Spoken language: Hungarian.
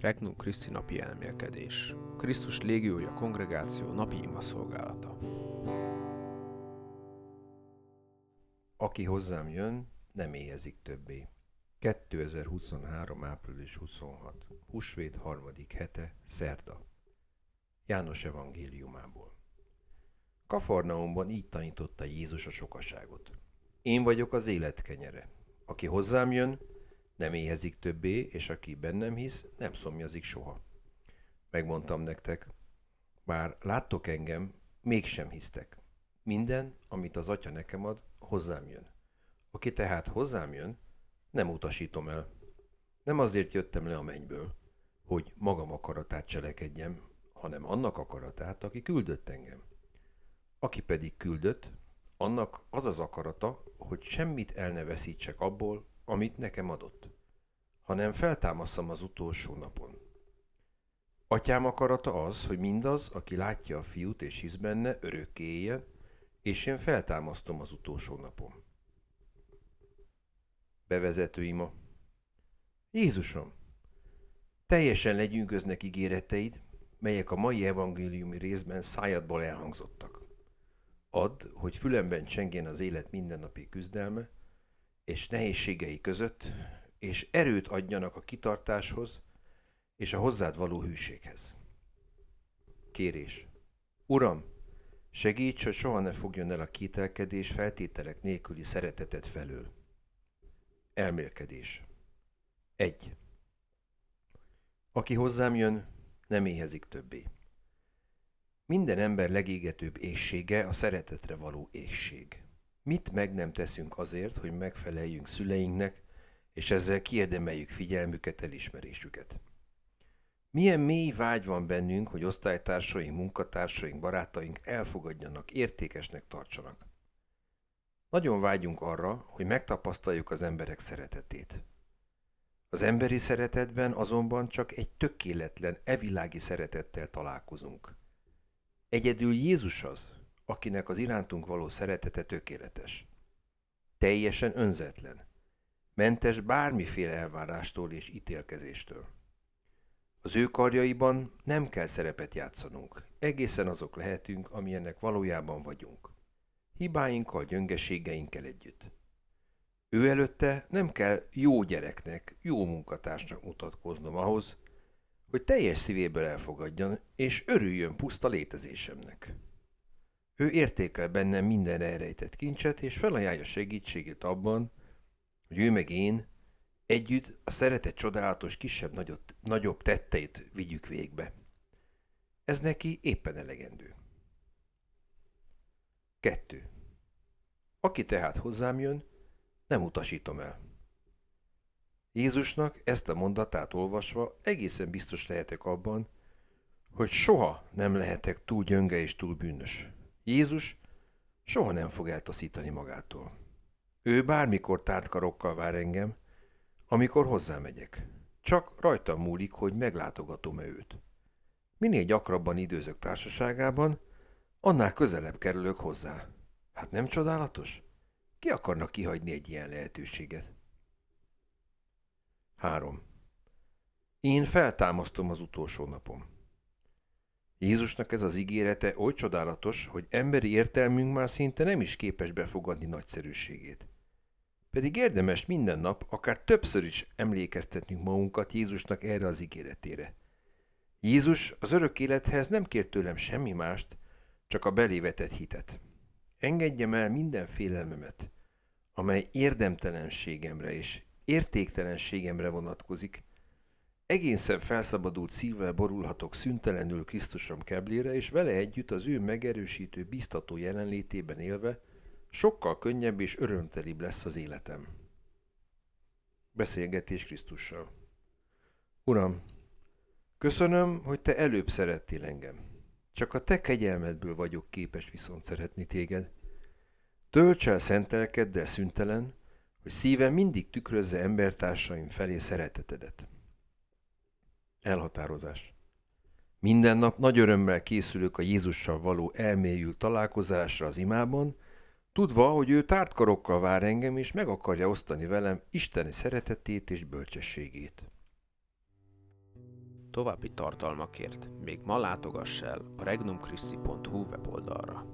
Regnum Christi napi elmélkedés. Krisztus légiója kongregáció napi ima szolgálata. Aki hozzám jön, nem éhezik többé. 2023. április 26. Húsvét harmadik hete, szerda. János evangéliumából. Kafarnaumban így tanította Jézus a sokaságot. Én vagyok az élet kenyere. Aki hozzám jön, nem éhezik többé, és aki bennem hisz, nem szomjazik soha. Megmondtam nektek, bár láttok engem, mégsem hisztek. Minden, amit az atya nekem ad, hozzám jön. Aki tehát hozzám jön, nem utasítom el. Nem azért jöttem le a mennyből, hogy magam akaratát cselekedjem, hanem annak akaratát, aki küldött engem. Aki pedig küldött, annak az az akarata, hogy semmit el ne veszítsek abból, amit nekem adott, hanem feltámaszom az utolsó napon. Atyám akarata az, hogy mindaz, aki látja a fiút és hisz benne, örökké éljen, és én feltámasztom az utolsó napon. Bevezető ima. Jézusom, teljesen legyűgöznek ígéreteid, melyek a mai evangéliumi részben szájadból elhangzottak. Add, hogy fülemben csengjen az élet mindennapi küzdelme, és nehézségei között, és erőt adjanak a kitartáshoz és a hozzád való hűséghez. Kérés. Uram, segíts, hogy soha ne fogjon el a kételkedés feltételek nélküli szeretetet felől. Elmélkedés. 1. Aki hozzám jön, nem éhezik többé. Minden ember legégetőbb éhsége a szeretetre való éhség. Mit meg nem teszünk azért, hogy megfeleljünk szüleinknek, és ezzel kiérdemeljük figyelmüket, elismerésüket. Milyen mély vágy van bennünk, hogy osztálytársaink, munkatársaink, barátaink elfogadjanak, értékesnek tartsanak. Nagyon vágyunk arra, hogy megtapasztaljuk az emberek szeretetét. Az emberi szeretetben azonban csak egy tökéletlen, evilági szeretettel találkozunk. Egyedül Jézus az, akinek az irántunk való szeretete tökéletes. Teljesen önzetlen. Mentes bármiféle elvárástól és ítélkezéstől. Az ő karjaiban nem kell szerepet játszanunk, egészen azok lehetünk, amilyennek valójában vagyunk. Hibáinkkal, gyöngeségeinkkel együtt. Ő előtte nem kell jó gyereknek, jó munkatársnak mutatkoznom ahhoz, hogy teljes szívéből elfogadjon, és örüljön puszta létezésemnek. Ő értékel bennem minden elrejtett kincset, és felajánlja segítségét abban, hogy ő meg én együtt a szeretet csodálatos kisebb-nagyobb nagyobb tetteit vigyük végbe. Ez neki éppen elegendő. 2. Aki tehát hozzám jön, nem utasítom el. Jézusnak ezt a mondatát olvasva egészen biztos lehetek abban, hogy soha nem lehetek túl gyönge és túl bűnös. Jézus soha nem fog eltaszítani magától. Ő bármikor tárt karokkal vár engem, amikor hozzámegyek. Csak rajtam múlik, hogy meglátogatom-e őt. Minél gyakrabban időzök társaságában, annál közelebb kerülök hozzá. Hát nem csodálatos? Ki akarnak kihagyni egy ilyen lehetőséget? 3. Én feltámasztom az utolsó napom. Jézusnak ez az ígérete oly csodálatos, hogy emberi értelmünk már szinte nem is képes befogadni nagyszerűségét. Pedig érdemes minden nap, akár többször is emlékeztetnünk magunkat Jézusnak erre az ígéretére. Jézus az örök élethez nem kért tőlem semmi mást, csak a belévetett hitet. Engedjem el minden félelmemet, amely érdemtelenségemre és értéktelenségemre vonatkozik. Egészen felszabadult szívvel borulhatok szüntelenül Krisztusom keblére, és vele együtt az ő megerősítő, biztató jelenlétében élve, sokkal könnyebb és örömtelibb lesz az életem. Beszélgetés Krisztussal. Uram, köszönöm, hogy te előbb szerettél engem. Csak a te kegyelmedből vagyok képes viszont szeretni téged. Tölts el szentelkeddel szüntelen, hogy szívem mindig tükrözze embertársaim felé szeretetedet. Elhatározás. Minden nap nagy örömmel készülök a Jézussal való elmélyült találkozásra az imában, tudva, hogy ő tárt karokkal vár engem, és meg akarja osztani velem Isteni szeretetét és bölcsességét. további tartalmakért még ma látogass el a regnumchristi.hu weboldalra.